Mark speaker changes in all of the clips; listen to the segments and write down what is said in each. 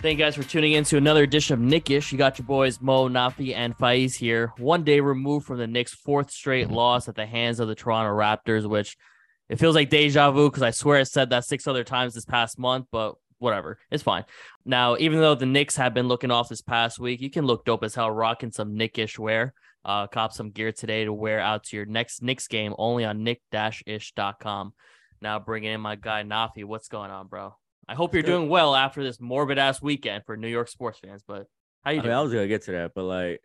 Speaker 1: Thank you guys for tuning in to another edition of Knick-ish. You got your boys Mo, Nafi, and Faiz here. One day removed from the Knicks' fourth straight loss at the hands of the Toronto Raptors, which it feels like deja vu because I swear I said that six other times this past month, but whatever. It's fine. Now, even though the Knicks have been looking off this past week, you can look dope as hell rocking some Knick-ish wear. Uh, cop some gear today to wear out to your next Knicks game only on Knick-ish.com. Now, bringing in my guy Nafi. What's going on, bro? I hope you're doing well after this morbid ass weekend for New York sports fans. But how you
Speaker 2: I
Speaker 1: doing?
Speaker 2: mean, I was gonna get to that, but like,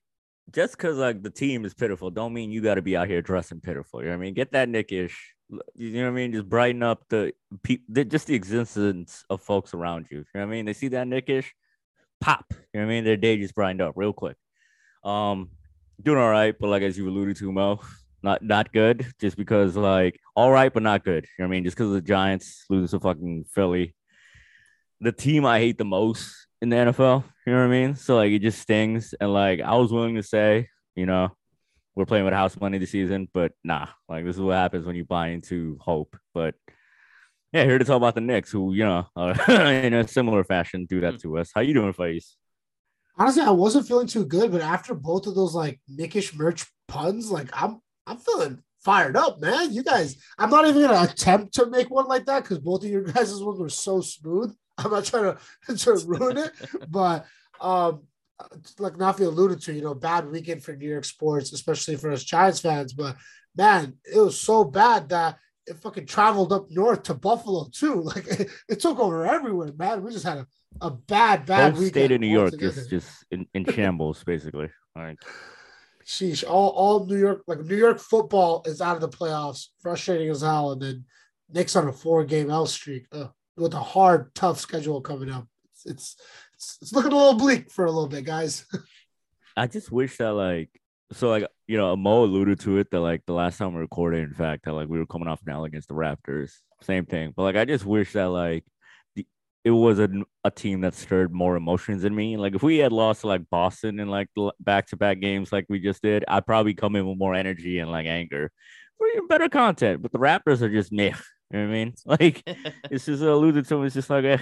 Speaker 2: just because like the team is pitiful, don't mean you got to be out here dressing pitiful. You know what I mean? Get that Knick-ish. You know what I mean? Just brighten up the people, just the existence of folks around you. You know what I mean? They see that Knick-ish, pop. You know what I mean? Their day just brightened up real quick. Um, doing all right, but like as you alluded to, Mo, not not good. Just because like all right, but not good. You know what I mean? Just because the Giants losing to fucking Philly, the team I hate the most in the NFL. You know what I mean? So like it just stings. And like I was willing to say, you know, we're playing with house money this season, but nah, like this is what happens when you buy into hope. But yeah, here to talk about the Knicks, who you know, uh, in a similar fashion, do that to us. How you doing, Faiz?
Speaker 3: Honestly, I wasn't feeling too good, but after both of those like Knick-ish merch puns, like I'm I'm feeling fired up, man. You guys, I'm not even gonna attempt to make one like that because both of your guys' ones were so smooth. I'm not trying to, to ruin it, but um like Nafi alluded to, you know, bad weekend for New York sports, especially for us Giants fans. But man, it was so bad that it fucking traveled up north to Buffalo too. Like it, it took over everywhere, man. We just had a, a bad, bad
Speaker 2: Whole state of New York is just in, in shambles, basically. All right.
Speaker 3: Sheesh, all, all New York, like New York football is out of the playoffs, frustrating as hell. And then Knicks on a four game L streak ugh, with a hard, tough schedule coming up. It's, it's, it's, it's looking a little bleak for a little bit, guys.
Speaker 2: I just wish that like so like you know Mo alluded to it that like the last time we recorded, in fact, that like we were coming off now against the Raptors, same thing. But like I just wish that like it was a, a team that stirred more emotions in me. Like if we had lost to like Boston in like back to back games like we just did, I'd probably come in with more energy and like anger for better content. But the Raptors are just meh. You know what I mean? Like it's just alluded to. It's just like, eh,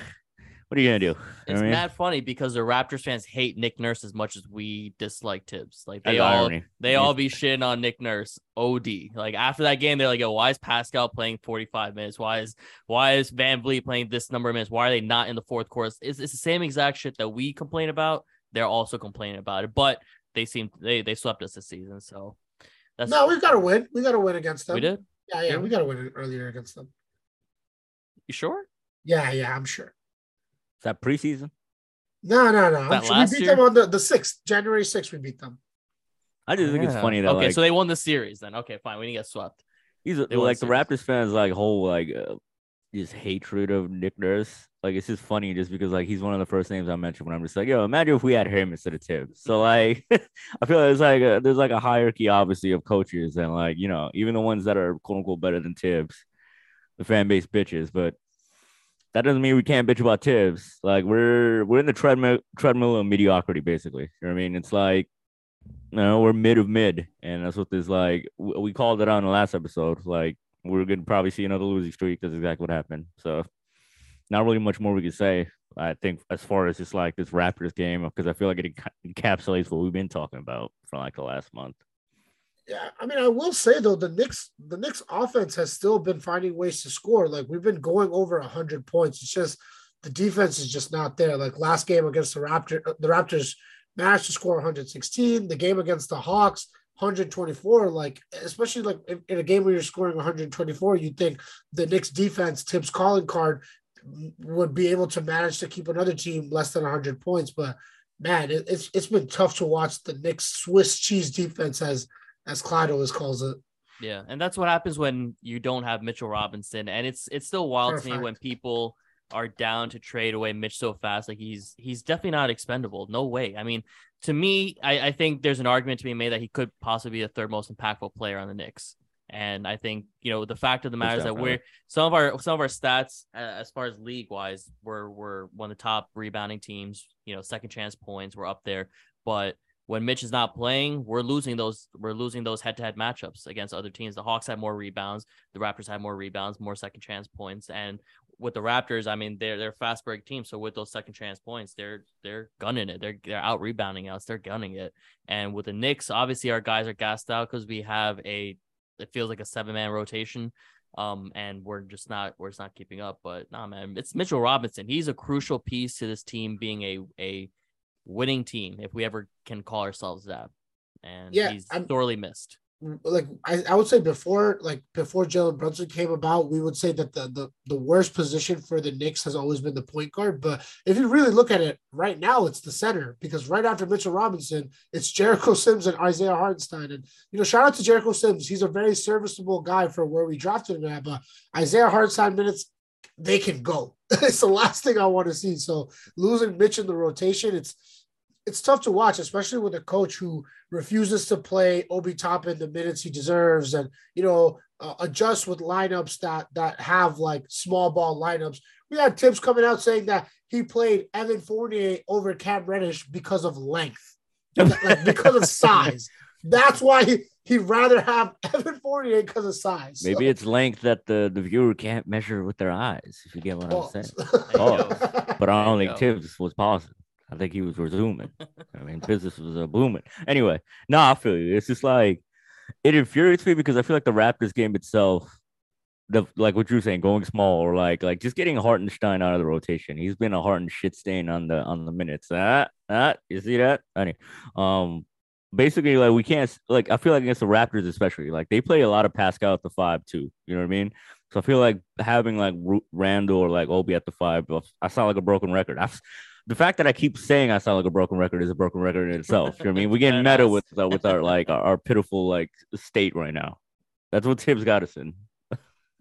Speaker 2: what are you gonna do? You
Speaker 1: It's
Speaker 2: what I mean?
Speaker 1: mad funny because the Raptors fans hate Nick Nurse as much as we dislike Thibs. Like they
Speaker 2: That's
Speaker 1: all
Speaker 2: irony.
Speaker 1: they
Speaker 2: Yeah.
Speaker 1: all be shitting on Nick Nurse. Od. Like after that game, they're like, "Yo, why is Pascal playing 45 minutes? Why is why is VanVleet playing this number of minutes? Why are they not in the fourth quarter?" It's, it's the same exact shit that we complain about. They're also complaining about it, but they seem they they swept us this season. So that's
Speaker 3: no, we've got to win. We got to win against them.
Speaker 1: we did.
Speaker 3: Yeah, yeah,
Speaker 1: Yeah.
Speaker 3: we got to win earlier against them.
Speaker 1: You sure?
Speaker 3: Yeah, yeah, I'm sure.
Speaker 2: Is that preseason?
Speaker 3: No, no, no. I'm
Speaker 1: That
Speaker 3: sure we beat
Speaker 1: year?
Speaker 3: them on the, the 6th, January 6th, we beat them.
Speaker 2: I just think it's funny that
Speaker 1: okay,
Speaker 2: like
Speaker 1: so they won the series then. Okay, fine. We didn't get swept.
Speaker 2: These are like the
Speaker 1: series.
Speaker 2: Raptors fans like whole like uh, just hatred of Nick Nurse. Like it's just funny just because like he's one of the first names I mentioned when I'm just like, yo, imagine if we had him instead of Thibs. So like I feel like it's like a, there's like a hierarchy obviously of coaches and like you know even the ones that are quote unquote better than Thibs, the fan base bitches, but that doesn't mean we can't bitch about Thibs. Like we're we're in the treadmill treadmill of mediocrity basically. You know what I mean? It's like no, we're mid of mid, and that's what this like. We called it on the last episode. Like we're gonna probably see another losing streak. That's exactly what happened. So, not really much more we could say. I think as far as just like this Raptors game, because I feel like it enca- encapsulates what we've been talking about for like the last month.
Speaker 3: Yeah, I mean, I will say though, the Knicks, the Knicks offense has still been finding ways to score. Like we've been going over hundred points. It's just the defense is just not there. Like last game against the Raptor, uh, the Raptors managed to score 116. The game against the Hawks, 124. Like especially like in, in a game where you're scoring 124, you'd think the Knicks defense, Thibs calling card, would be able to manage to keep another team less than 100 points. But man, it, it's it's been tough to watch the Knicks Swiss cheese defense as as Clyde always calls it.
Speaker 1: Yeah, and that's what happens when you don't have Mitchell Robinson, and it's it's still wild
Speaker 3: For a
Speaker 1: to me when people are down to trade away Mitch so fast. Like he's he's definitely not expendable. No way. I mean, to me, I, I think there's an argument to be made that he could possibly be the third most impactful player on the Knicks. And I think you know the fact of the matter is that we're some of our some of our stats uh, as far as league wise, we're we're one of the top rebounding teams. You know, second chance points, we're up there. But when Mitch is not playing, we're losing those we're losing those head to head matchups against other teams. The Hawks had more rebounds, the Raptors had more rebounds, more second chance points, and with the Raptors, I mean they're they're fast break team. So with those second chance points, they're they're gunning it. They're they're out rebounding us. They're gunning it. And with the Knicks, obviously our guys are gassed out because we have a it feels like a seven man rotation. Um, and we're just not we're just not keeping up. But nah, man, it's Mitchell Robinson. He's a crucial piece to this team being a a winning team, if we ever can call ourselves that. And yeah, he's I'm, sorely missed mm,
Speaker 3: like I, I would say before like before Jalen Brunson came about, we would say that the, the the worst position for the Knicks has always been the point guard. But if you really look at it right now, it's the center because right after Mitchell Robinson, it's Jericho Sims and Isaiah Hartenstein. And you know, shout out to Jericho Sims. He's a very serviceable guy for where we drafted him at. But Isaiah Hartenstein minutes, they can go. it's the last thing I want to see. So losing Mitch in the rotation, it's it's tough to watch, especially with a coach who refuses to play Obi Toppin the minutes he deserves, and you know uh, adjust with lineups that that have like small ball lineups. We had Thibs coming out saying that he played Evan Fournier over Cam Reddish because of length, like because of size. That's why he, he'd rather have Evan Fournier because of size.
Speaker 2: Maybe so. it's length that the, the viewer can't measure with their eyes, if you get what I'm saying. But I don't think Thibs was positive. I think he was resuming. I mean, business was a booming. Anyway, no, I feel you. It's just like it infuriates me because I feel like the Raptors game itself, the like what you're saying, going small or like like just getting Hartenstein out of the rotation. He's been a Harten shit stain on the on the minutes. That that you see that? Anyway, um, basically like we can't like I feel like against the Raptors especially like they play a lot of Pascal at the five too. You know what I mean? So I feel like having like Randle or like Obi at the five, I sound like a broken record. I've the fact that I keep saying I sound like a broken record is a broken record in itself. you know what I mean? We're getting meta with uh, with our like our, our, pitiful like state right now. That's what Thibs got us in.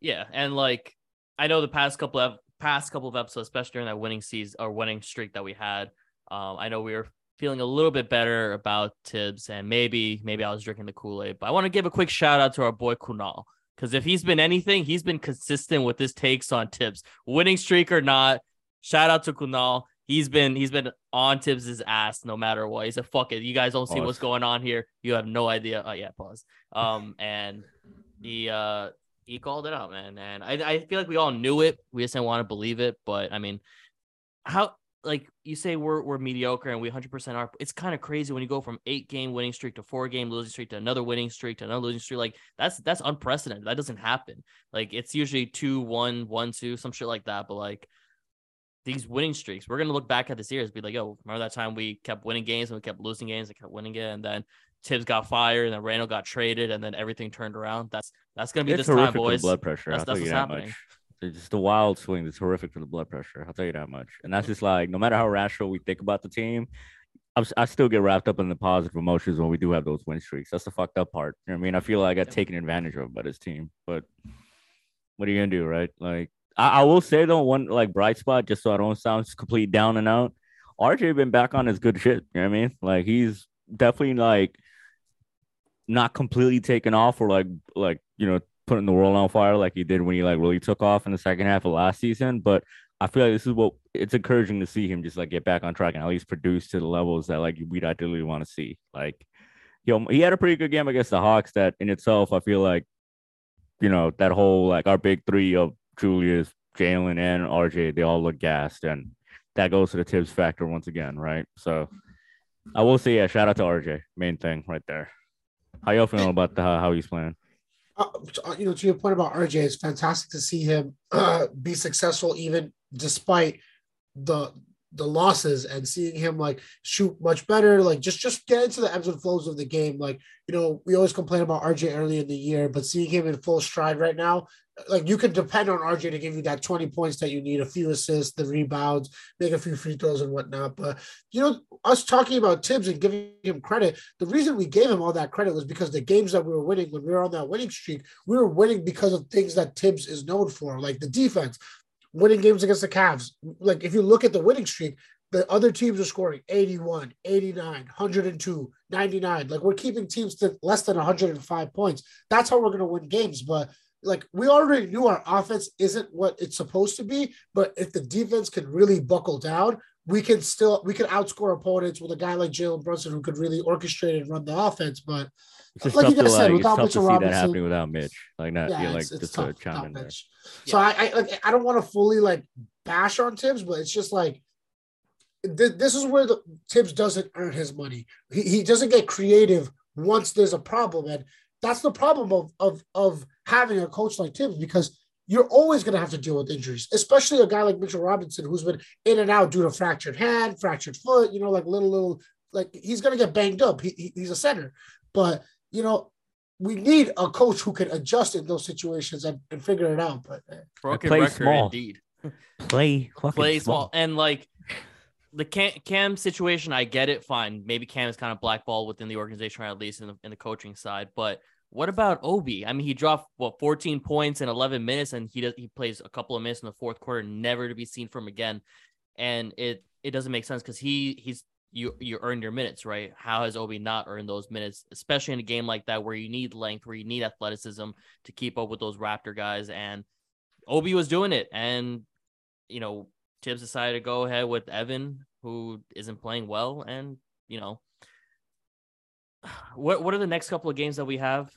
Speaker 1: yeah, and like I know the past couple of past couple of episodes, especially during that winning season or winning streak that we had, um, I know we were feeling a little bit better about Thibs, and maybe maybe I was drinking the Kool Aid. But I want to give a quick shout out to our boy Kunal because if he's been anything, he's been consistent with his takes on Thibs, winning streak or not. Shout out to Kunal he's been he's been on Thibs's ass no matter what. He said, "Fuck it, you guys don't see pause. what's going on here. You have no idea." Oh yeah, pause. Um, and he uh he called it out, man. And I I feel like we all knew it. We just didn't want to believe it. But I mean, how like you say we're we're mediocre and we 100% are. It's kind of crazy when you go from eight game winning streak to four game losing streak to another winning streak to another losing streak. Like that's that's unprecedented. That doesn't happen. Like it's usually two one one two some shit like that. But like these winning streaks. We're gonna look back at this year and be like, "Yo, remember that time we kept winning games and we kept losing games and kept winning it, and then Thibs got fired and then Randle got traded and then everything turned around." That's that's gonna be it's this time, boys.
Speaker 2: blood pressure. That's, that's that happening. Just a wild swing that's horrific for the blood pressure. I'll tell you that much. And that's just like no matter how rational we think about the team, I'm, i still get wrapped up in the positive emotions when we do have those win streaks. That's the fucked up part. You know what I mean? I feel like I got taken advantage of by this team, but what are you gonna do, right? Like I, I, will say though, one like bright spot, just so I don't sound complete down and out. RJ been back on his good shit. You know what I mean? Like he's definitely like not completely taken off or like like you know putting the world on fire like he did when he like really took off in the second half of last season. But I feel like this is what it's encouraging to see him just like get back on track and at least produce to the levels that like we'd ideally want to see. Like, know, he had a pretty good game against the Hawks that in itself, I feel like, you know, that whole like our big three of Julius, Jalen, and RJ, they all look gassed. And that goes to the Thibs factor once again, right? So I will say, yeah, shout out to RJ, main thing right there. How y'all feeling about the, how he's playing?
Speaker 3: Uh, uh, you know, to your point about RJ, it's fantastic to see him uh, be successful, even despite the the losses and seeing him like shoot much better, like just just get into the ebbs and flows of the game. Like you know, we always complain about RJ early in the year, but seeing him in full stride right now, like you can depend on RJ to give you that 20 points that you need, a few assists, the rebounds, make a few free throws and whatnot. But you know, us talking about Thibs and giving him credit, the reason we gave him all that credit was because the games that we were winning when we were on that winning streak, we were winning because of things that Thibs is known for, like the defense winning games against the Cavs. Like if you look at the winning streak, the other teams are scoring 81, 89, 102, 99. Like we're keeping teams to less than 105 points. That's how we're going to win games. But like we already knew our offense isn't what it's supposed to be. But if the defense can really buckle down, we can still we can outscore opponents with a guy like Jalen Brunson who could really orchestrate and run the offense. But like you guys said,
Speaker 2: like,
Speaker 3: without Mitchell
Speaker 2: see that
Speaker 3: Robinson-
Speaker 2: happening without Mitch. Like not
Speaker 3: yeah,
Speaker 2: yeah, like
Speaker 3: it's, it's
Speaker 2: just
Speaker 3: tough,
Speaker 2: to chime
Speaker 3: tough
Speaker 2: in there.
Speaker 3: So I I, like, I don't want to fully like bash on Thibs, but it's just like th- this is where the Thibs doesn't earn his money. He, he doesn't get creative once there's a problem, and that's the problem of of of having a coach like Thibs because you're always going to have to deal with injuries, especially a guy like Mitchell Robinson who's been in and out due to fractured hand, fractured foot. You know, like little little like he's going to get banged up. He, he- he's a center, but you know. We need a coach who can adjust in those situations and, and figure it out. But uh,
Speaker 1: Broken
Speaker 2: play
Speaker 1: record
Speaker 2: small.
Speaker 1: indeed.
Speaker 2: Play
Speaker 1: Play
Speaker 2: small.
Speaker 1: small and like the Cam, Cam situation. I get it. Fine, maybe Cam is kind of blackballed within the organization, or at least in the in the coaching side. But what about Obi? I mean, he dropped what 14 points in 11 minutes, and he does he plays a couple of minutes in the fourth quarter, never to be seen from again. And it it doesn't make sense because he he's you you earned your minutes, right? How has Obi not earned those minutes, especially in a game like that where you need length, where you need athleticism to keep up with those Raptor guys? And Obi was doing it, and you know Thibs decided to go ahead with Evan, who isn't playing well, and you know. What what are the next couple of games that we have?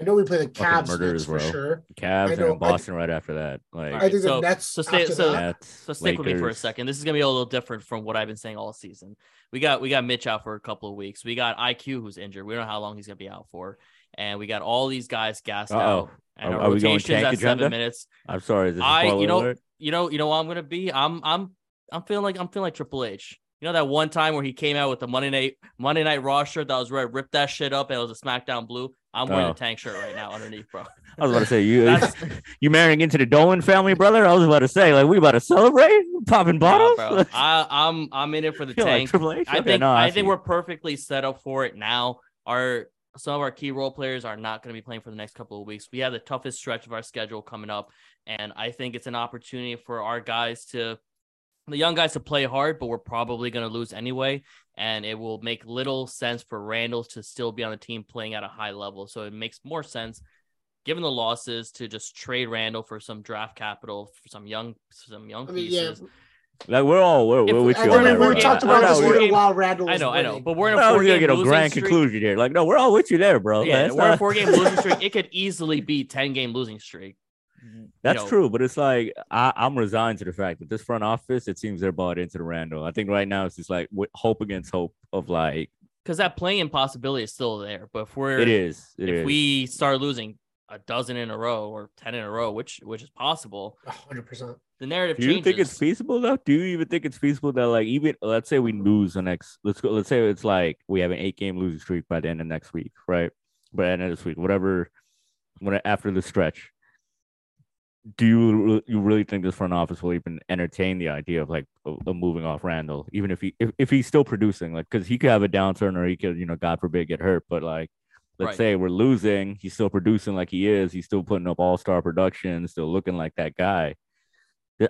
Speaker 3: I know we play the
Speaker 2: Fucking
Speaker 3: Cavs
Speaker 2: murderers,
Speaker 3: next for
Speaker 2: bro.
Speaker 3: sure.
Speaker 2: Cavs
Speaker 3: I
Speaker 2: and
Speaker 3: know,
Speaker 2: then
Speaker 3: I-
Speaker 2: Boston right after that. Like
Speaker 3: I think the
Speaker 1: So-
Speaker 3: Nets.
Speaker 1: so stay-
Speaker 3: after
Speaker 1: so-
Speaker 3: that.
Speaker 2: Nets,
Speaker 1: So stick with me for a second. This is gonna be a little different from what I've been saying all season. We got we got Mitch out for a couple of weeks. We got IQ who's injured. We don't know how long he's gonna be out for, and we got all these guys gassed
Speaker 2: Uh-oh.
Speaker 1: out. And
Speaker 2: Are-
Speaker 1: our
Speaker 2: are we going
Speaker 1: rotations
Speaker 2: tank
Speaker 1: at seven minutes.
Speaker 2: I'm sorry. Is this
Speaker 1: you know-
Speaker 2: alert?
Speaker 1: You know, you know what I'm gonna be. I'm I'm I'm feeling like I'm feeling like Triple H. You know that one time where he came out with the Monday night Monday night Raw shirt that was red, ripped that shit up, and it was a SmackDown blue. I'm wearing
Speaker 2: Oh.
Speaker 1: a tank shirt right now underneath, bro.
Speaker 2: I was about to say you you marrying into the Dolan family, brother. I was about to say like we about to celebrate, popping bottles.
Speaker 1: bro. I, I'm I'm in it for the
Speaker 2: Feel like
Speaker 1: tank.
Speaker 2: H?
Speaker 1: I
Speaker 2: Okay,
Speaker 1: think
Speaker 2: no,
Speaker 1: I,
Speaker 2: see
Speaker 1: think we're perfectly set up for it now. Our some of our key role players are not going to be playing for the next couple of weeks. We have the toughest stretch of our schedule coming up, and I think it's an opportunity for our guys to the young guys to play hard, but we're probably going to lose anyway. And it will make little sense for Randle to still be on the team playing at a high level. So it makes more sense, given the losses, to just trade Randle for some draft capital for some young some young
Speaker 3: I mean, yeah.
Speaker 1: pieces.
Speaker 2: Like we're all we're,
Speaker 1: If-
Speaker 2: we're with
Speaker 3: I
Speaker 2: you
Speaker 3: think
Speaker 2: on
Speaker 3: we,
Speaker 2: that.
Speaker 3: we
Speaker 2: bro.
Speaker 3: talked
Speaker 2: I-
Speaker 3: about
Speaker 2: I
Speaker 3: this
Speaker 2: know
Speaker 1: we're-
Speaker 3: while Randle
Speaker 1: I
Speaker 3: was
Speaker 1: know, I know, but we're in a
Speaker 2: I was
Speaker 1: four
Speaker 2: gonna
Speaker 1: game
Speaker 2: get a
Speaker 1: losing
Speaker 2: grand
Speaker 1: streak.
Speaker 2: conclusion here. Like, no, we're all with you there, bro.
Speaker 1: Yeah,
Speaker 2: That's
Speaker 1: we're a four game losing streak. It could easily be 10 game losing streak.
Speaker 2: That's
Speaker 1: know.
Speaker 2: true, but it's like I, I'm resigned to the fact that this front office, it seems they're bought into the Randle. I think right now it's just like hope against hope of like
Speaker 1: Because that playing possibility is still there. But if we're
Speaker 2: it is. It
Speaker 1: if
Speaker 2: is.
Speaker 1: we start losing a dozen in a row or 10 in a row, which which is possible,
Speaker 3: hundred percent.
Speaker 1: the narrative
Speaker 2: Do you
Speaker 1: changes.
Speaker 2: think it's feasible though? Do you even think it's feasible that like even let's say we lose the next let's go let's say it's like we have an eight game losing streak by the end of next week, right? By the end of this week, whatever when after the stretch. Do you you really think this front office will even entertain the idea of like of of moving off Randle, even if he if, if he's still producing, like because he could have a downturn or he could you know God forbid get hurt, but like let's
Speaker 1: Right.
Speaker 2: say we're losing, he's still producing like he is, he's still putting up all star production, still looking like that guy.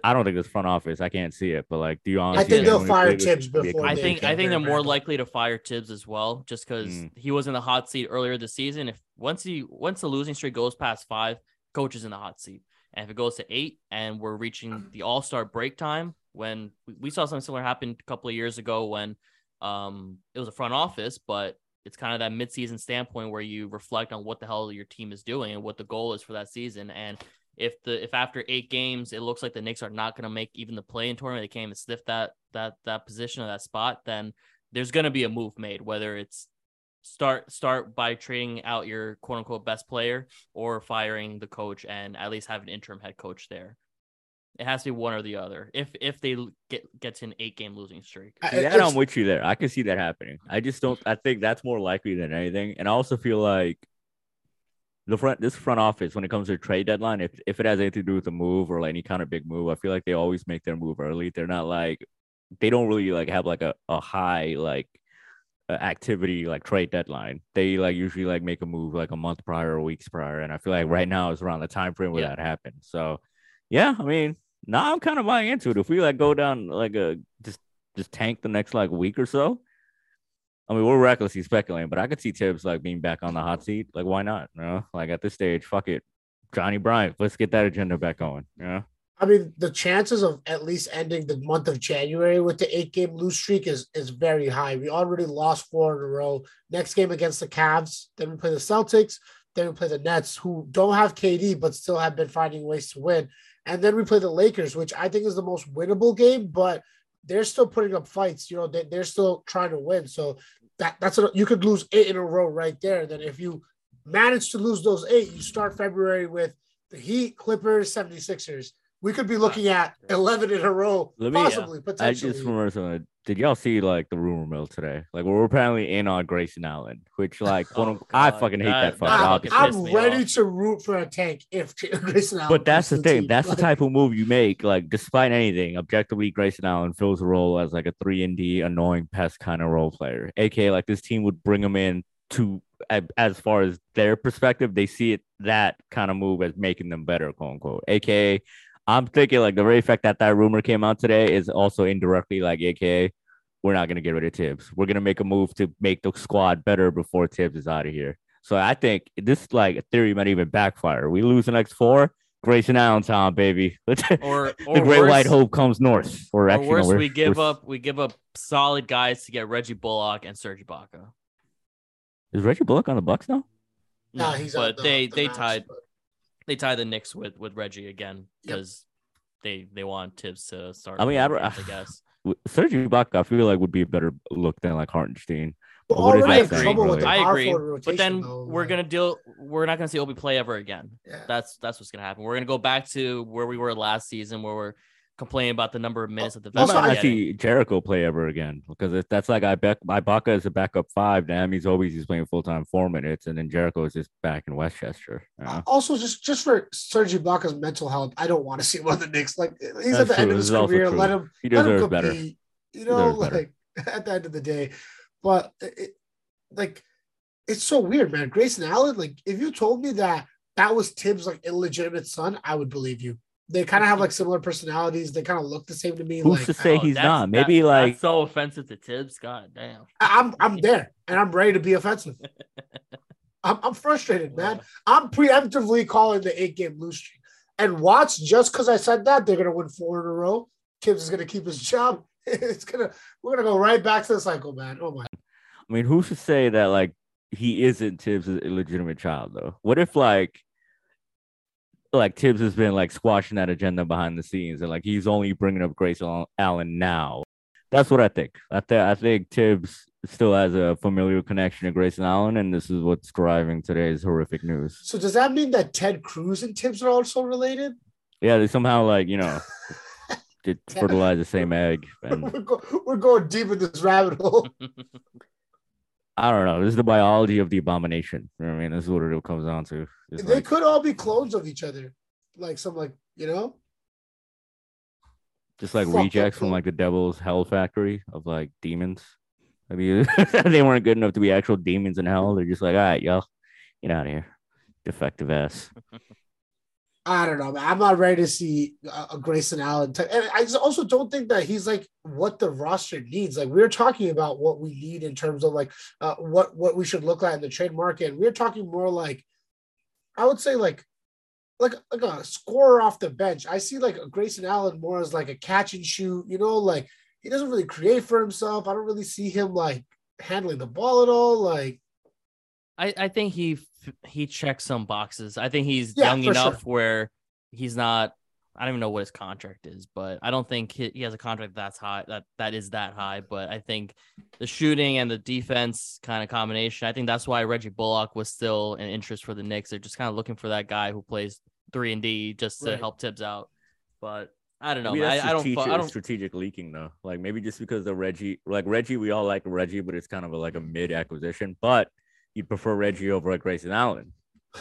Speaker 2: I don't think this front office. I can't see it, but like, do you honestly?
Speaker 3: I think they'll fire Thibs
Speaker 2: could be a
Speaker 3: before
Speaker 1: I think I think they're more
Speaker 3: Randle.
Speaker 1: likely to fire Thibs as well, just because
Speaker 2: Mm.
Speaker 1: he was in the hot seat earlier this season. If once he once the losing streak goes past five, coach is in the hot seat. And if it goes to eight and we're reaching the all star break time, when we- saw something similar happen a couple of years ago when um it was a front office, but it's kind of that midseason standpoint where you reflect on what the hell your team is doing and what the goal is for that season. And if the if after eight games it looks like the Knicks are not going to make even the play in tournament, they can't even sniff that that that position or that spot, then there's going to be a move made, whether it's start start by trading out your quote unquote best player or firing the coach and at least have an interim head coach there. It has to be one or the other. If if they get get to an eight game losing streak,
Speaker 3: I-
Speaker 2: See, that
Speaker 3: it's-
Speaker 2: I'm with you there. I can see that happening. I just don't. I think that's more likely than anything. And I also feel like the front, this front office, when it comes to trade deadline, if if it has anything to do with a move or like any kind of big move, I feel like they always make their move early. They're not like they don't really like have like a, a high like activity like trade deadline. They like usually like make a move like a month prior or weeks prior. And I feel like right now is around the time frame where
Speaker 1: Yeah.
Speaker 2: that happened. So yeah, I mean, now I'm kind of buying into it. If we like go down like a just just tank the next like week or so. I mean, we're recklessly speculating, but I could see Thibs like being back on the hot seat. Like, why not? You know, like at this stage, fuck it, Johnnie Bryant. Let's get that agenda back going. You know,
Speaker 3: I mean, the chances of at least ending the month of January with the eight game lose streak is is very high. We already lost four in a row. Next game against the Cavs, then we play the Celtics, then we play the Nets, who don't have KD but still have been finding ways to win, and then we play the Lakers, which I think is the most winnable game, but they're still putting up fights. You know, they, they're still trying to win. So that that's a, you could lose eight in a row right there. Then if you manage to lose those eight, you start February with the Heat, Clippers, 76ers. We could be looking at 11 in a row,
Speaker 2: Let me- uh,
Speaker 3: possibly,
Speaker 2: I
Speaker 3: potentially.
Speaker 2: just remember something. Did y'all see like the rumor mill today? Like we're apparently in on Grayson Allen, which like one
Speaker 1: Oh,
Speaker 2: of, I fucking hate
Speaker 1: That-
Speaker 2: that, fucking
Speaker 1: that
Speaker 3: I'm,
Speaker 1: fucking
Speaker 3: I'm ready
Speaker 1: off.
Speaker 3: to root for a tank if Grayson Allen.
Speaker 2: But that's the
Speaker 3: comes to
Speaker 2: thing.
Speaker 3: team.
Speaker 2: That's the type of move you make. Like, despite anything, objectively, Grayson Allen fills a role as like a three and D annoying pest kind of role player. AKA like this team would bring him in to as far as their perspective, they see it that kind of move as making them better, quote unquote. AKA, I'm thinking like the very fact that that rumor came out today is also indirectly like AKA, we're not gonna get rid of Thibs. We're gonna make a move to make the squad better before Thibs is out of here. So I think this like theory might even backfire. We lose the next four. Grayson Allen time, baby. the
Speaker 1: Or or
Speaker 2: great
Speaker 1: worse,
Speaker 2: white hope comes north. Or
Speaker 1: Or
Speaker 2: actually, no,
Speaker 1: worse,
Speaker 2: we're-
Speaker 1: we give
Speaker 2: we're-
Speaker 1: up we give up solid guys to get Reggie Bullock and Serge Ibaka.
Speaker 2: Is Reggie Bullock on the Bucks now?
Speaker 3: No, he's on
Speaker 1: but
Speaker 3: the-
Speaker 1: they
Speaker 3: the
Speaker 1: they
Speaker 3: Mavs,
Speaker 1: tied
Speaker 3: but-
Speaker 1: they tie the Knicks with with Reggie again
Speaker 3: Yep.
Speaker 1: because they they want Thibs to start.
Speaker 2: I mean, I
Speaker 1: games, I guess.
Speaker 2: W- Serge Ibaka, I feel like would be a better look than like Hartenstein.
Speaker 3: We're
Speaker 2: What is
Speaker 3: already
Speaker 2: that
Speaker 3: in
Speaker 2: saying,
Speaker 3: trouble with the
Speaker 2: really?
Speaker 1: I agree,
Speaker 3: forward
Speaker 1: but then
Speaker 3: though,
Speaker 1: we're
Speaker 3: like,
Speaker 1: gonna deal. We're not gonna see Obi play ever again.
Speaker 3: yeah.
Speaker 1: That's that's what's gonna happen. We're gonna go back to where we were last season, where we're complaining about the number of minutes that the
Speaker 2: I
Speaker 3: Also,
Speaker 1: vets
Speaker 2: might
Speaker 1: are
Speaker 2: not
Speaker 1: getting.
Speaker 2: see Jericho play ever again because if that's like I bet Ibaka is a backup five, that means always he's playing full time four minutes, and then Jericho is just back in Westchester. you know?
Speaker 3: Uh, Also, just just for Serge Ibaka's mental health, I don't want to see one of the Knicks. Like he's
Speaker 2: That's
Speaker 3: at the end of his
Speaker 2: This is also
Speaker 3: career.
Speaker 2: true.
Speaker 3: Let him
Speaker 2: He
Speaker 3: let him
Speaker 2: deserves better.
Speaker 3: You know,
Speaker 2: deserves better.
Speaker 3: like at the end of the day. But it, like it's so weird, man. Grayson Allen, like if you told me that that was Thibs' like illegitimate son, I would believe you. They kind of have like similar personalities. They kind of look the same to me.
Speaker 2: Who's
Speaker 3: like
Speaker 2: to say
Speaker 1: Oh,
Speaker 2: he's not? Maybe
Speaker 1: that-
Speaker 2: like
Speaker 1: that's so offensive to Thibs. God damn.
Speaker 3: I- I'm I'm there and I'm ready to be offensive. I'm, I'm frustrated, man. I'm preemptively calling the eight game lose streak. And watch, just because I said that, they're gonna win four in a row. Thibs is gonna keep his job. It's gonna we're gonna go right back to the cycle, man. Oh my
Speaker 2: I mean, who's to say that like he isn't Thibs' illegitimate child though? What if like like Thibs has been like squashing that agenda behind the scenes and like he's only bringing up Grace Al- Allen now? That's what I think. I think I think Thibs still has a familiar connection to Grayson Allen, and this is what's driving today's horrific news.
Speaker 3: so does that mean that Ted Cruz and Thibs are also related?
Speaker 2: Yeah, they somehow like you know did fertilize the same egg, and
Speaker 3: we're, go- we're going deep in this rabbit hole.
Speaker 2: I don't know. This is the biology of the abomination. You know I mean, this is what it comes down to. It's
Speaker 3: they
Speaker 2: like-
Speaker 3: could all be clones of each other. Like some like, you know?
Speaker 2: just like
Speaker 3: Fuck
Speaker 2: rejects from like the devil's hell factory of like demons. I mean, they weren't good enough to be actual demons in hell. They're just like, all right, y'all, get out of here, defective ass.
Speaker 3: I don't know, man. I'm not ready to see a, Grayson Allen. Type. And I also don't think that he's like what the roster needs. Like we're talking about what we need in terms of like uh, what what we should look like in the trade market. And we're talking more like, I would say like, like like a scorer off the bench. I see like a Grayson Allen more as like a catch and shoot. You know, like he doesn't really create for himself. I don't really see him like handling the ball at all. Like
Speaker 1: I, I think he he checks some boxes. I think he's
Speaker 3: Yeah,
Speaker 1: young
Speaker 3: for
Speaker 1: enough where he's not. I don't even know what his contract is, but I don't think he, he has a contract that's high. That that is that high. But I think the shooting and the defense kind of combination. I think that's why Reggie Bullock was still an interest for the Knicks. They're just kind of looking for that guy who plays three and D just to
Speaker 3: Right.
Speaker 1: help Tibbs out. But I don't know.
Speaker 2: Maybe that's
Speaker 1: I, I don't. I don't.
Speaker 2: strategic leaking though. Like maybe just because the Reggie, like Reggie, we all like Reggie, but it's kind of a, like a mid acquisition. But you'd prefer Reggie over like Grayson Allen.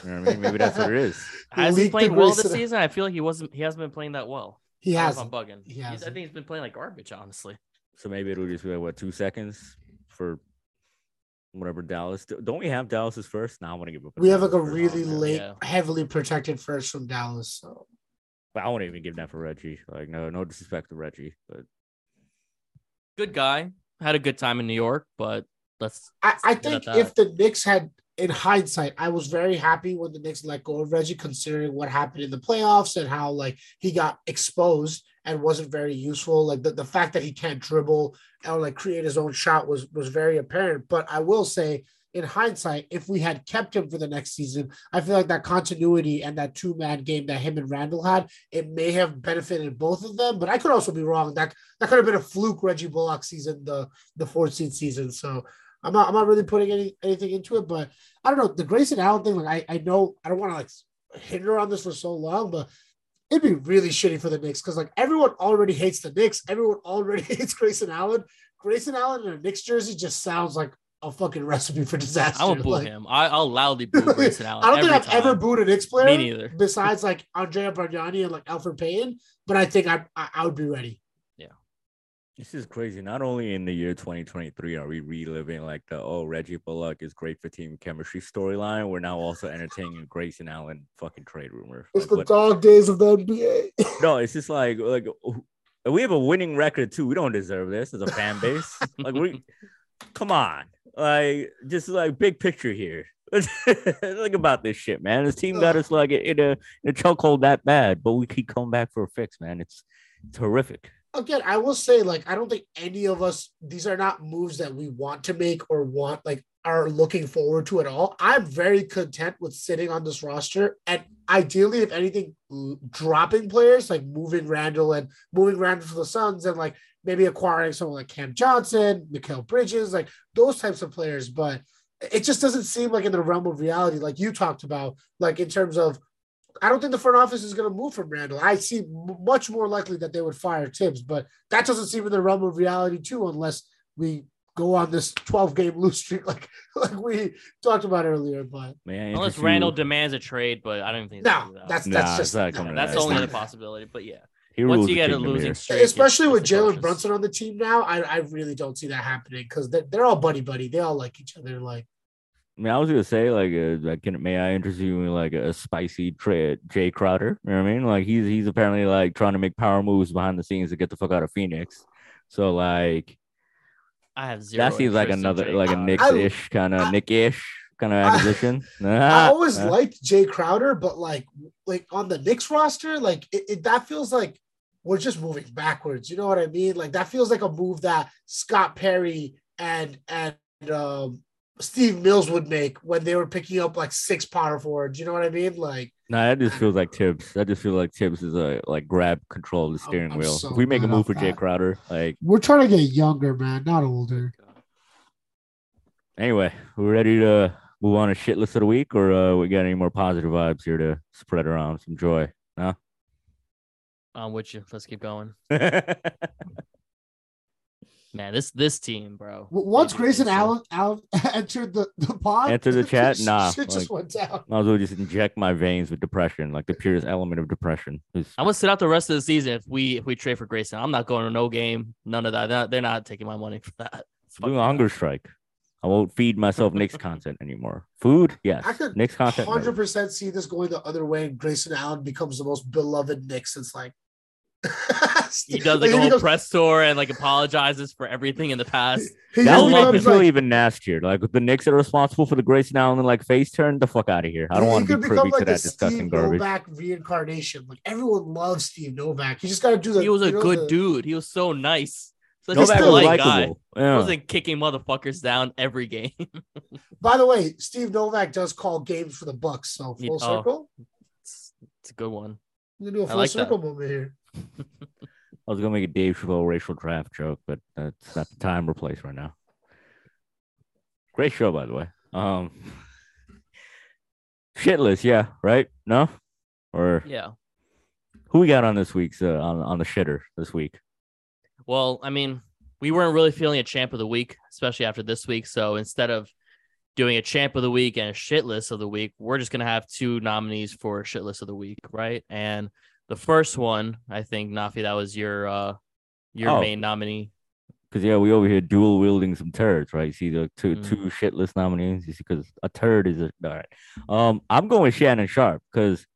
Speaker 2: You know what I mean? Maybe that's what it is.
Speaker 1: Has he played well this season? I feel like he wasn't. He hasn't been playing that well.
Speaker 3: he
Speaker 1: I don't
Speaker 3: has.
Speaker 1: I'm bugging.
Speaker 3: He
Speaker 1: He's- I think he's been playing like garbage, honestly.
Speaker 2: So maybe it'll just be like what two seconds for whatever Dallas. Don't we have Dallas's first? Now I want to give up. on
Speaker 3: We have like a really
Speaker 2: Oh,
Speaker 3: late,
Speaker 1: yeah.
Speaker 3: heavily protected first from Dallas. So
Speaker 2: But I won't even give that for Reggie. Like, no, no disrespect to Reggie, but
Speaker 1: Good guy. Had a good time in New York, but let's
Speaker 3: I, I think if the Knicks had, in hindsight, I was very happy when the Knicks let go of Reggie, considering what happened in the playoffs and how like he got exposed and wasn't very useful. Like the, the fact that he can't dribble or like create his own shot was was very apparent. But I will say, in hindsight, if we had kept him for the next season, I feel like that continuity and that two man game that him and Randle had, it may have benefited both of them. But I could also be wrong. That that could have been a fluke Reggie Bullock season, the the 14th season. So I'm not I'm not really putting any anything into it, but I don't know the Grayson Allen thing. Like I I know I don't want to like hinder on this for so long, but it'd be really shitty for the Knicks because like everyone already hates the Knicks. Everyone already hates Grayson Allen. Grayson Allen in a Knicks jersey just sounds like a fucking recipe for disaster.
Speaker 1: I won't boo
Speaker 3: Like,
Speaker 1: him. I, I'll loudly boo Grayson Allen.
Speaker 3: I don't think I've ever booed a Knicks player
Speaker 1: Me neither.
Speaker 3: besides like Andrea Bargnani and like Elfrid Payton, but I think I I, I would be ready.
Speaker 2: This is crazy. Not only in the year 2023 are we reliving like the oh Reggie Bullock is great for team chemistry storyline. We're now also entertaining Grayson Allen fucking trade rumor.
Speaker 3: It's
Speaker 2: Like,
Speaker 3: the
Speaker 2: what-
Speaker 3: dog days of the NBA.
Speaker 2: no, it's just like like we have a winning record too. We don't deserve this as a fan base. like we, come on, like just like big picture here. Think about this shit, man. This team got us like in a in a chokehold that bad, but we keep coming back for a fix, man. It's it's horrific.
Speaker 3: Again, I will say, like, I don't think any of us, these are not moves that we want to make or want, like, are looking forward to at all. I'm very content with sitting on this roster and ideally, if anything, dropping players like moving Randle and moving Randle to the Suns and like maybe acquiring someone like Cam Johnson, Mikal Bridges, like those types of players. But it just doesn't seem like in the realm of reality, like you talked about, like in terms of I don't think the front office is going to move from Randle. I see much more likely that they would fire Thibs, but that doesn't seem in the realm of reality too, unless we go on this 12 game lose streak like like we talked about earlier. But
Speaker 2: Man,
Speaker 1: Unless Randle demands a trade, but I don't even think he's
Speaker 3: no,
Speaker 1: do that.
Speaker 3: that's
Speaker 2: Nah,
Speaker 3: that's just
Speaker 2: not
Speaker 3: no,
Speaker 1: that's the only
Speaker 3: not-
Speaker 1: other possibility. But yeah,
Speaker 2: he
Speaker 1: once you get a losing
Speaker 2: here.
Speaker 1: streak,
Speaker 3: especially with
Speaker 1: it's
Speaker 3: Jalen
Speaker 1: atrocious.
Speaker 3: Brunson on the team now. I, I really don't see that happening because they're, they're all buddy buddy. They all like each other. Like
Speaker 2: I mean, I was gonna say like, uh, like, can may I interest you in like a spicy trade, Jay Crowder? You know what I mean? Like he's he's apparently like trying to make power moves behind the scenes to get the fuck out of Phoenix. So like
Speaker 1: I have zero.
Speaker 2: that seems like another
Speaker 1: Jay
Speaker 2: like a
Speaker 1: Crowder.
Speaker 2: Knicks-ish kind of Knick-ish kind of
Speaker 3: I-
Speaker 2: acquisition.
Speaker 3: I always
Speaker 2: Uh,
Speaker 3: liked Jay Crowder, but like like on the Knicks roster, like it, it that feels like we're just moving backwards. You know what I mean? Like that feels like a move that Scott Perry and and um, Steve Mills would make when they were picking up like six power forwards. You know what I mean? Like
Speaker 2: Nah, that just feels like Thibs. That just feels like Thibs is a like grab control of the
Speaker 3: I'm-
Speaker 2: steering
Speaker 3: I'm
Speaker 2: wheel.
Speaker 3: so
Speaker 2: if we make a move for
Speaker 3: of
Speaker 2: Jay. Crowder, like
Speaker 3: we're trying to get younger, man, not older.
Speaker 2: anyway, we're ready to move on to shit list of the week, or uh, we got any more positive vibes here to spread around some joy? No.
Speaker 1: I'm with you. Let's keep going, man. This this team, bro.
Speaker 3: Once
Speaker 1: they do
Speaker 3: Grayson Allen, Allen entered the, the pod,
Speaker 2: Enter the chat? Nah,
Speaker 3: shit just
Speaker 2: like-
Speaker 3: went down.
Speaker 2: Might as well just inject my veins with depression, like the purest element of depression. Just-
Speaker 1: I'm gonna sit out the rest of the season if we if we trade for Grayson. I'm not going to no game, none of that. They're not, they're not taking my money for that. Fuck
Speaker 2: doing a hunger strike. I won't feed myself Knicks content anymore. Food, yes.
Speaker 3: I could
Speaker 2: Knicks content.
Speaker 3: Hundred percent see this going the other way. and Grayson Allen becomes the most beloved Knick since like
Speaker 1: He does like a whole
Speaker 3: becomes-
Speaker 1: press tour and like apologizes for everything in the past.
Speaker 3: he
Speaker 2: That
Speaker 3: just
Speaker 2: would make me feel
Speaker 3: like-
Speaker 2: even nastier. Like the Knicks are responsible for the Grayson Allen like face turn, the fuck out of here. I don't
Speaker 3: he
Speaker 2: want to be
Speaker 3: become
Speaker 2: privy to
Speaker 3: like a
Speaker 2: that disgusting
Speaker 3: Steve
Speaker 2: garbage.
Speaker 3: Novak reincarnation. Like everyone loves Steve Novak. You just got to do the.
Speaker 1: He was a good
Speaker 3: the-
Speaker 1: dude. He was so nice. Such
Speaker 2: Novak
Speaker 1: a
Speaker 2: was
Speaker 1: polite guy.
Speaker 2: likable.
Speaker 1: He wasn't kicking motherfuckers down every game.
Speaker 3: By the way, Steve Novak does call games for the Bucks. So full
Speaker 1: oh.
Speaker 3: circle.
Speaker 1: it's, it's a good one.
Speaker 3: I'm gonna do a full
Speaker 1: like that.
Speaker 3: circle moment here.
Speaker 2: I was gonna make a Dave Chappelle racial draft joke, but that's not the time or place right now. Great show, by the way. Um, shitless, yeah, right? No, or
Speaker 1: Yeah.
Speaker 2: who we got on this week's uh, on on the shitter this week?
Speaker 1: Well, I mean, we weren't really feeling a champ of the week, especially after this week. So instead of doing a champ of the week and a shitless of the week, we're just gonna have two nominees for shitless of the week, right? And the first one, I think, Nafi, that was your uh your
Speaker 2: Oh.
Speaker 1: main nominee.
Speaker 2: Because yeah, we over here dual wielding some turds, right? You see the two
Speaker 1: Mm.
Speaker 2: two shitless nominees. You see, because a turd is a all right. Um, I'm going with Shannon Sharpe because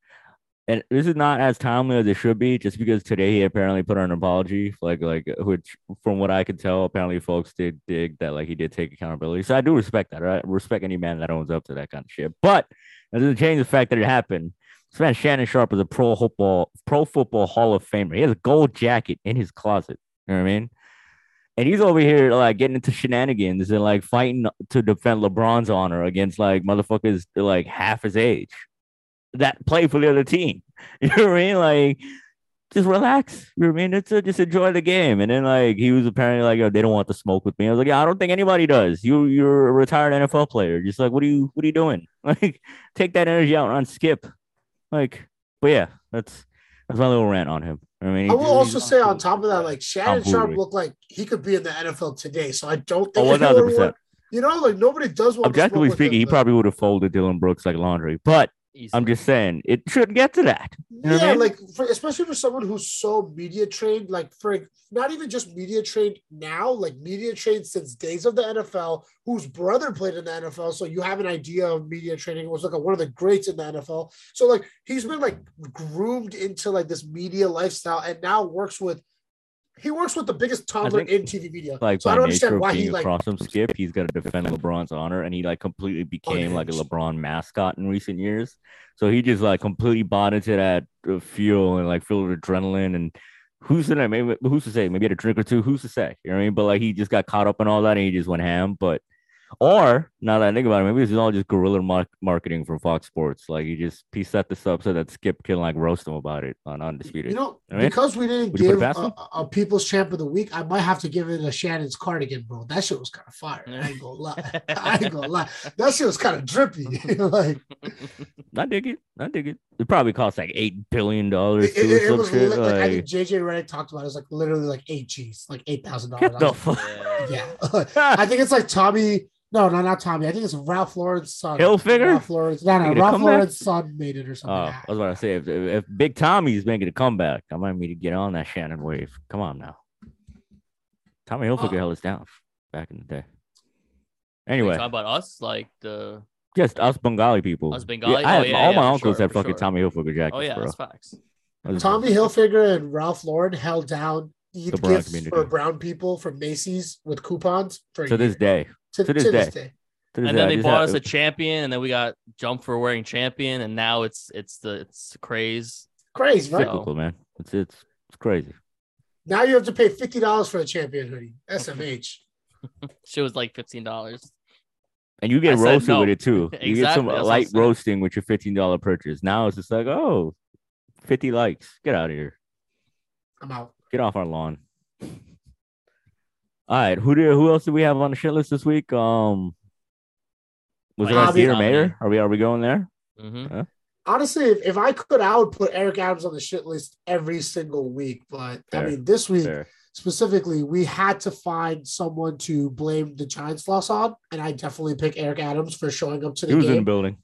Speaker 2: and this is not as timely as it should be, just because today he apparently put on an apology, like like which from what I could tell, apparently folks did dig that like he did take accountability. So I do respect that. Right? I respect any man that owns up to that kind of shit. But it doesn't change the fact that it happened. This man Shannon Sharpe is a pro football pro football Hall of Famer. He has a gold jacket in his closet. You know what I mean? And he's over here like getting into shenanigans and like fighting to defend LeBron's honor against like motherfuckers like half his age that play for the other team. You know what I mean? Like, just relax. You know what I mean? Just enjoy the game. And then like he was apparently like, oh, they don't want to smoke with me. I was like, yeah, I don't think anybody does. You you're a retired NFL player. Just like, what are you what are you doing? Like, take that energy out on Skip. Like, but yeah, that's that's my little rant on him. I mean,
Speaker 3: I will also say on top of that, like Shannon Sharpe looked like he could be in the NFL today. So I don't oh, think
Speaker 2: oh, 100%.
Speaker 3: You know, like nobody does want.
Speaker 2: Objectively speaking, he probably would have folded Dillon Brooks like laundry, but Easily. I'm just saying it should get to that.
Speaker 3: You know yeah, I mean? like for, especially for someone who's so media trained, like for not even just media trained now, like media trained since days of the NFL, whose brother played in the NFL. So you have an idea of media training. It was like a, one of the greats in the NFL. So like he's been like groomed into like this media lifestyle and now works with he works with the biggest toddler in TV media.
Speaker 2: Like so I don't understand why he like across him skip. He's got to defend LeBron's honor, and he like completely became like a LeBron mascot in recent years. So he just like completely bought into that uh, fuel and like filled with adrenaline and. Who's to know? Maybe who's to say? Maybe had a drink or two. Who's to say? You know what I mean? But like he just got caught up in all that and he just went ham. But or now that I think about it, maybe it's all just guerrilla mar- marketing from Fox Sports. Like you just he set this up so that Skip can like roast him about it on Undisputed.
Speaker 3: You know, I mean? because we didn't give a, a, People's Champ of the Week, I might have to give it a Shannon's cardigan, bro. That shit was kind of fire. I ain't gonna lie. I ain't gonna lie. That shit was kind of drippy. like,
Speaker 2: I dig it. I dig it. It probably cost like eight billion dollars.
Speaker 3: It, it, it was li- like, like, I think JJ Redick talked about it. it was like literally like eight G's, like eight thousand dollars. Yeah, I think it's like Tommy no, no, not Tommy. I think it's Ralph Lauren's son.
Speaker 2: Hilfiger?
Speaker 3: Ralph Lauren's. No, no, Ralph Lauren's son made it or something. Oh,
Speaker 2: I was about to say if, if Big Tommy's making a comeback, I might need to get on that Shannon wave. Come on now. Tommy Hilfiger oh. held us down back in the day. Anyway,
Speaker 1: talking about us, like the
Speaker 2: just us Bengali people.
Speaker 1: Us Bengali.
Speaker 2: Yeah, I
Speaker 1: oh,
Speaker 2: have,
Speaker 1: yeah,
Speaker 2: all
Speaker 1: yeah,
Speaker 2: my uncles
Speaker 1: sure,
Speaker 2: have fucking
Speaker 1: sure.
Speaker 2: Tommy Hilfiger oh, jackets.
Speaker 1: Oh yeah,
Speaker 2: bro.
Speaker 1: that's facts.
Speaker 3: Tommy Hilfiger and Ralph Lauren held down Eid gifts community. for brown people from Macy's with coupons for
Speaker 2: to this day.
Speaker 3: To,
Speaker 2: to, this,
Speaker 3: to
Speaker 2: day.
Speaker 3: this day
Speaker 1: and then they bought us a champion, and then we got jumped for wearing champion, and now it's it's the it's craze.
Speaker 3: Crazy, right?
Speaker 2: Typical, man. It's it's it's crazy.
Speaker 3: Now you have to pay fifty dollars for a champion hoodie. SMH.
Speaker 1: she was like fifteen dollars.
Speaker 2: And you get I roasted no. with it too. You get some That's light roasting with your fifteen dollar purchase. Now it's just like, oh, 50 likes. Get out of here.
Speaker 3: I'm out.
Speaker 2: Get off our lawn. All right, who do who else do we have on the shit list this week? Um, was it Peter Mayer? Are we are we going there?
Speaker 1: Mm-hmm. Huh?
Speaker 3: Honestly, if, if I could, I would put Eric Adams on the shit list every single week. But Fair. I mean, this week Fair. specifically, we had to find someone to blame the Giants loss on, and I definitely pick Eric Adams for showing up to the
Speaker 2: he was
Speaker 3: game.
Speaker 2: in the building.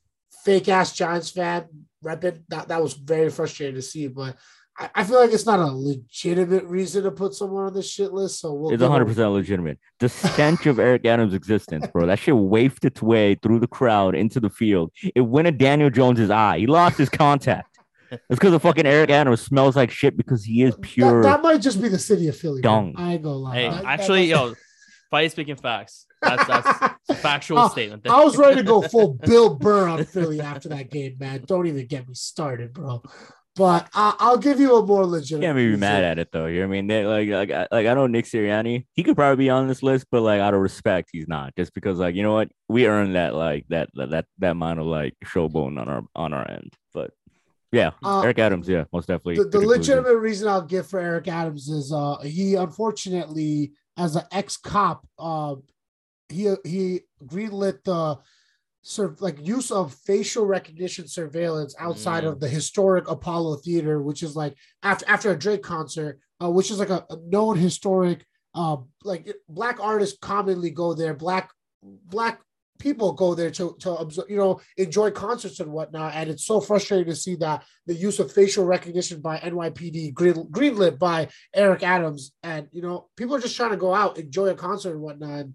Speaker 3: Fake ass Giants fan, repping. That that was very frustrating to see. But I feel like it's not a legitimate reason to put someone on the shit list. So we'll
Speaker 2: it's 100 percent legitimate. The stench of Eric Adams' existence, bro. That shit wafted its way through the crowd into the field. It went in Daniel Jones's eye. He lost his contact. It's because of fucking Eric Adams smells like shit because he is pure.
Speaker 3: That, that might just be the city of Philly.
Speaker 2: Dung.
Speaker 3: I ain't gonna lie.
Speaker 1: Hey,
Speaker 3: that,
Speaker 1: actually, that, yo, fight speaking facts. That's that's a factual
Speaker 3: I,
Speaker 1: statement.
Speaker 3: I was ready to go full Bill Burr on Philly after that game, man. Don't even get me started, bro. But I, will give you a more legitimate.
Speaker 2: Can't be mad at it though. You know what I mean? They, like, like, like I know Nick Sirianni. He could probably be on this list, but like out of respect, he's not. Just because, like, you know what? We earned that, like that, that, that amount of like showboating on our on our end. But yeah, uh, Eric Adams. Yeah, most definitely.
Speaker 3: The, the legitimate reason I'll give for Eric Adams is uh he unfortunately, as an ex cop, uh, he he greenlit the sort of like use of facial recognition surveillance outside mm. of the historic Apollo Theater, which is like after after a Drake concert, uh, which is like a, a known historic. Uh, like black artists commonly go there. Black black people go there to to observe, you know, enjoy concerts and whatnot. And it's so frustrating to see that the use of facial recognition by NYPD green, greenlit by Eric Adams, and you know, people are just trying to go out, enjoy a concert and whatnot. And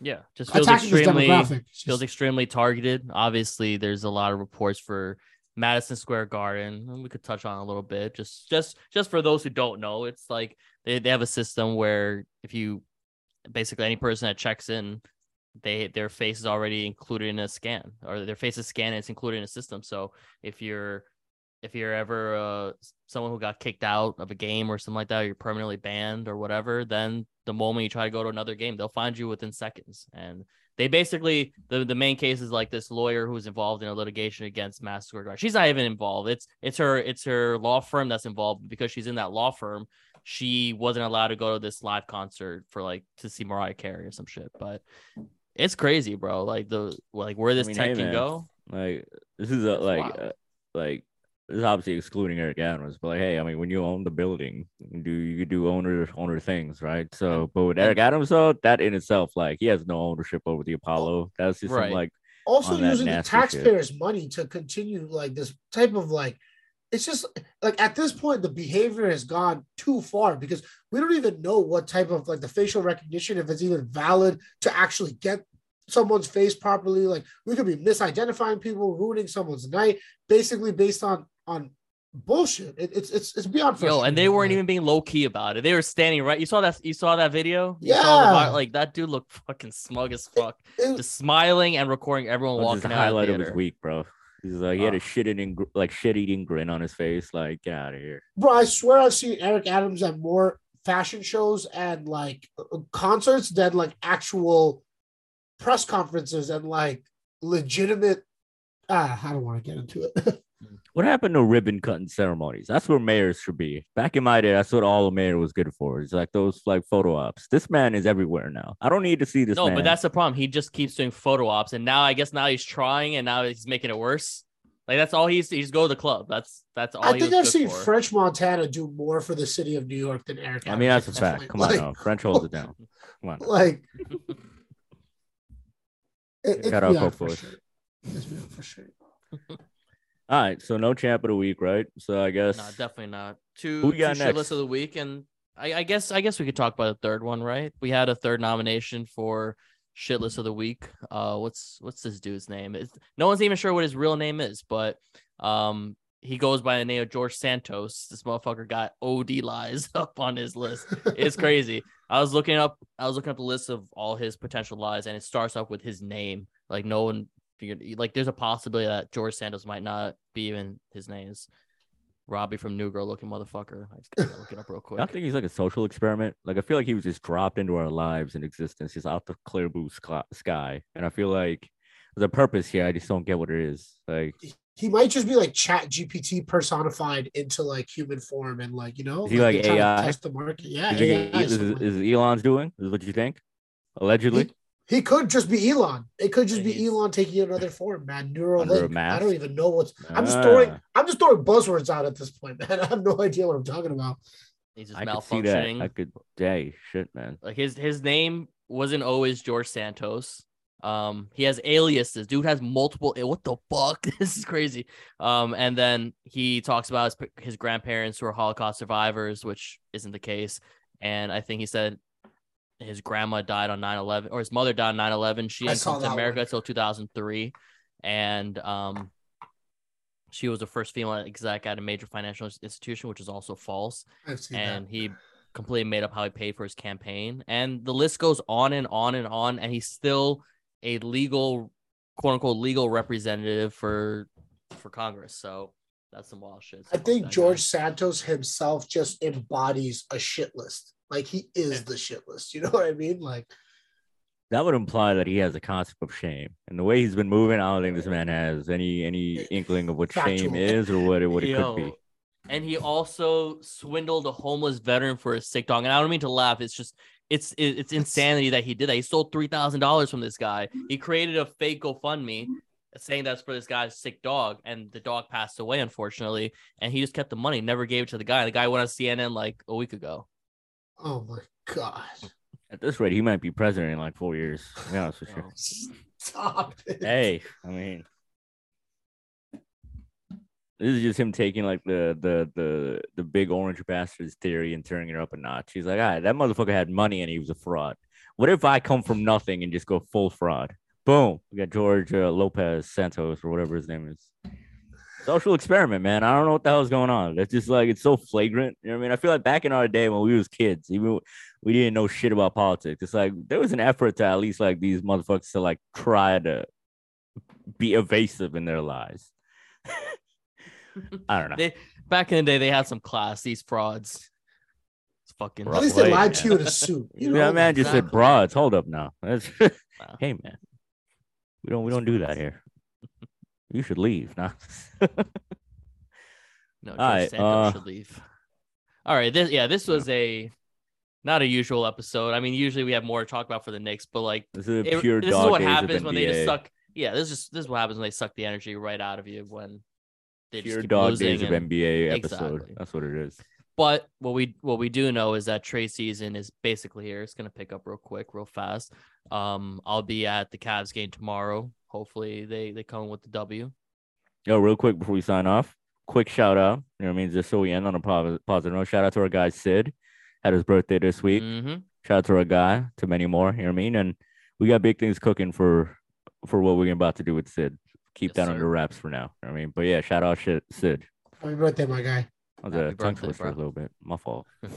Speaker 1: yeah, just feels extremely feels extremely targeted. Obviously, there's a lot of reports for Madison Square Garden. and We could touch on a little bit, just just just for those who don't know. It's like they, they have a system where if you basically any person that checks in, they their face is already included in a scan, or their face is scanned and it's included in a system. So if you're if you're ever uh, someone who got kicked out of a game or something like that, or you're permanently banned or whatever, then the moment you try to go to another game, they'll find you within seconds. And they basically the, the main case is like this lawyer who's involved in a litigation against Madison Square Garden. She's not even involved. It's it's her it's her law firm that's involved because she's in that law firm. She wasn't allowed to go to this live concert for like to see Mariah Carey or some shit. But it's crazy, bro. Like the like where this
Speaker 2: I mean,
Speaker 1: tech
Speaker 2: hey,
Speaker 1: can
Speaker 2: man.
Speaker 1: go.
Speaker 2: Like this is a like uh, like this is obviously excluding Eric Adams, but like, hey, I mean, when you own the building, you do you do owner owner things, right? So, but with Eric Adams, though, that in itself, like, he has no ownership over the Apollo. That's just
Speaker 1: Right.
Speaker 2: some like
Speaker 3: also using the
Speaker 2: nasty shit.
Speaker 3: taxpayers' money to continue like this type of like it's just like at this point the behavior has gone too far because we don't even know what type of like the facial recognition if it's even valid to actually get someone's face properly like we could be misidentifying people ruining someone's night basically based on on bullshit it, it's it's it's beyond
Speaker 1: Yo, and they weren't even being low key about it. They were standing right. You saw that. You saw that video. You
Speaker 3: Yeah.
Speaker 1: vi- like that dude looked fucking smug as fuck,
Speaker 3: it-
Speaker 1: just smiling and recording everyone
Speaker 2: that's
Speaker 1: walking
Speaker 2: just the
Speaker 1: out.
Speaker 2: highlight
Speaker 1: of
Speaker 2: of his week, bro. He's like he had
Speaker 1: Ah.
Speaker 2: a shit eating like shit eating grin on his face. Like, get out of here.
Speaker 3: bro i swear i've seen eric adams at more fashion shows and like uh, concerts than like actual press conferences and like legitimate ah i don't want to get into it
Speaker 2: What happened to ribbon cutting ceremonies? That's where mayors should be. Back in my day, that's what all a mayor was good for. It's like those like photo ops. This man is everywhere now. I don't need to see this
Speaker 1: No,
Speaker 2: man.
Speaker 1: but that's the problem. He just keeps doing photo ops, and now I guess now he's trying, and now he's making it worse. Like that's all he's he just go to the club. That's that's all.
Speaker 3: i
Speaker 1: he
Speaker 3: think
Speaker 1: was
Speaker 3: i've
Speaker 1: good
Speaker 3: seen
Speaker 1: for.
Speaker 3: french montana do more for the city of new york than eric
Speaker 2: I mean, that's a fact.
Speaker 3: point.
Speaker 2: Come on,
Speaker 3: like,
Speaker 2: now. French holds it down. Come on.
Speaker 3: like it, it's
Speaker 2: Shout out
Speaker 3: beyond
Speaker 2: Coke Boys.
Speaker 3: frustrating. It's beyond frustrating.
Speaker 2: All right, so no champ of the week, right? So I guess
Speaker 1: No, definitely not. Two,
Speaker 2: Who we
Speaker 1: two
Speaker 2: got
Speaker 1: shit
Speaker 2: next?
Speaker 1: lists of the week, and I, I guess I guess we could talk about the third one, right? We had a third nomination for shitless of the week. Uh, what's what's this dude's name? It's, no one's even sure what his real name is, but um, he goes by the name of George Santos. This motherfucker got OD lies up on his list. It's crazy. I was looking up. I was looking up the list of all his potential lies, and it starts off with his name. Like no one figured. Like there's a possibility that George Santos might not be even his name is Robbie from New Girl looking motherfucker. I just gotta look it up real quick.
Speaker 2: I think he's like a social experiment. Like I feel like he was just dropped into our lives and existence, just out the clear blue sky- sky. And I feel like there's a purpose here. I just don't get what it is. Like,
Speaker 3: he might just be like chat gpt personified into like human form and like you know
Speaker 2: Is he like
Speaker 3: they're to
Speaker 2: AI?
Speaker 3: test the market yeah
Speaker 2: you think
Speaker 3: AI,
Speaker 2: is, is, is Elon's doing? Is what you think? Allegedly.
Speaker 3: He could just be Elon. It could just
Speaker 1: Yeah,
Speaker 3: be Elon taking another form, man. Neuralink.
Speaker 2: Under a
Speaker 3: I don't even know what's. I'm just throwing.
Speaker 2: Ah,
Speaker 3: I'm just throwing buzzwords out at this point, man. I have no idea what I'm talking about.
Speaker 1: He's just
Speaker 2: I could see that.
Speaker 1: malfunctioning.
Speaker 2: I could. Hey, shit, man.
Speaker 1: Like his his name wasn't always George Santos. Um, he has aliases. Dude has multiple. What the fuck? This is crazy. Um, and then he talks about his his grandparents who are Holocaust survivors, which isn't the case. And I think he said his grandma died on 9-11 or his mother died on 9-11 she
Speaker 3: I
Speaker 1: didn't come to america until 2003 and um she was the first female exec at a major financial institution which is also false. And
Speaker 3: that.
Speaker 1: he completely made up how he paid for his campaign. And the list goes on and on and on. And he's still a legal quote unquote legal representative for for congress. So that's some wild shit.
Speaker 3: I think
Speaker 1: that. Guy-
Speaker 3: George Santos himself just embodies a shit list. Like he is the shit list. You know what I mean? Like
Speaker 2: That would imply that he has a concept of shame, and the way he's been moving, I don't think this man has any any inkling of what shame is or what it what it
Speaker 1: Yo,
Speaker 2: could be.
Speaker 1: And he also swindled a homeless veteran for a sick dog. And I don't mean to laugh. It's just it's it- it's insanity that he did that. He stole three thousand dollars from this guy. He created a fake GoFundMe saying that's for this guy's sick dog, and the dog passed away unfortunately. And he just kept the money, never gave it to the guy. The guy went on CNN like a week ago.
Speaker 3: Oh my god.
Speaker 2: At this rate, he might be president in like four years. Be honest with you.
Speaker 3: Stop it.
Speaker 2: Hey, I mean, this is just him taking like the the the the big orange bastards theory and turning it up a notch. He's like, all right, that motherfucker had money and he was a fraud. What if I come from nothing and just go full fraud? Boom, we got George uh, Lopez Santos or whatever his name is. Social experiment, man. I don't know what the hell's going on. It's just like it's so flagrant. You know what I mean? I feel like back in our day when we was kids, even we didn't know shit about politics. It's like there was an effort to at least like these motherfuckers to like try to be evasive in their lives. I don't know.
Speaker 1: They back in the day they had some class. These frauds. It's fucking.
Speaker 3: At least they
Speaker 2: Wait,
Speaker 3: lied to
Speaker 2: man.
Speaker 3: you in a suit. You know,
Speaker 2: yeah, man just said
Speaker 1: exactly.
Speaker 2: broads. Hold up now. That's-
Speaker 1: Wow.
Speaker 2: hey man. We don't we don't do that here. You should leave. Nah.
Speaker 1: No, George
Speaker 2: right,
Speaker 1: Santos
Speaker 2: uh,
Speaker 1: should leave. All right, this yeah, this was a not a usual episode. I mean, usually we have more to talk about for the Knicks, but like
Speaker 2: this is
Speaker 1: it- this is what happens when they just suck. Yeah, this is just this is what happens when they suck the energy right out of you when they just
Speaker 2: pure
Speaker 1: keep
Speaker 2: dog
Speaker 1: losing
Speaker 2: days of NBA episode.
Speaker 1: Exactly.
Speaker 2: That's what it is.
Speaker 1: But what we what we do know is that trade season is basically here. It's gonna pick up real quick, real fast. Um, I'll be at the Cavs game tomorrow. Hopefully they they come with the W.
Speaker 2: Yo, real quick before we sign off, quick shout out. You know what I mean? Just so we end on a positive note. Shout out to our guy Sid. Had his birthday this week.
Speaker 1: hmm
Speaker 2: Shout out to our guy, to many more. You know what I mean? And we got big things cooking for for what we're about to do with Sid. Keep
Speaker 1: Yes,
Speaker 2: that
Speaker 1: sir.
Speaker 2: under wraps for now. You know what I mean? But yeah, shout out shit Sid.
Speaker 3: Happy birthday, my guy.
Speaker 2: I was
Speaker 1: Happy
Speaker 2: a tongue
Speaker 1: birthday,
Speaker 2: twister a little bit. My fault.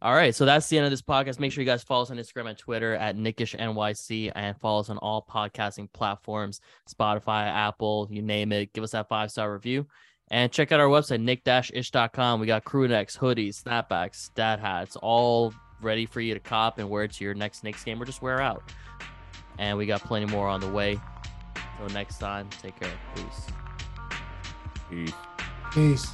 Speaker 1: All right, so that's the end of this podcast. Make sure you guys follow us on Instagram and Twitter at Knick-ish NYC and follow us on all podcasting platforms, Spotify, Apple, you name it. Give us that five star review. And check out our website, Knick-ish.com. We got crew necks, hoodies, snapbacks, dad hats, all ready for you to cop and wear to your next Knicks game or just wear out. And we got plenty more on the way. Until next time, take care. Peace.
Speaker 2: Peace.
Speaker 3: Peace.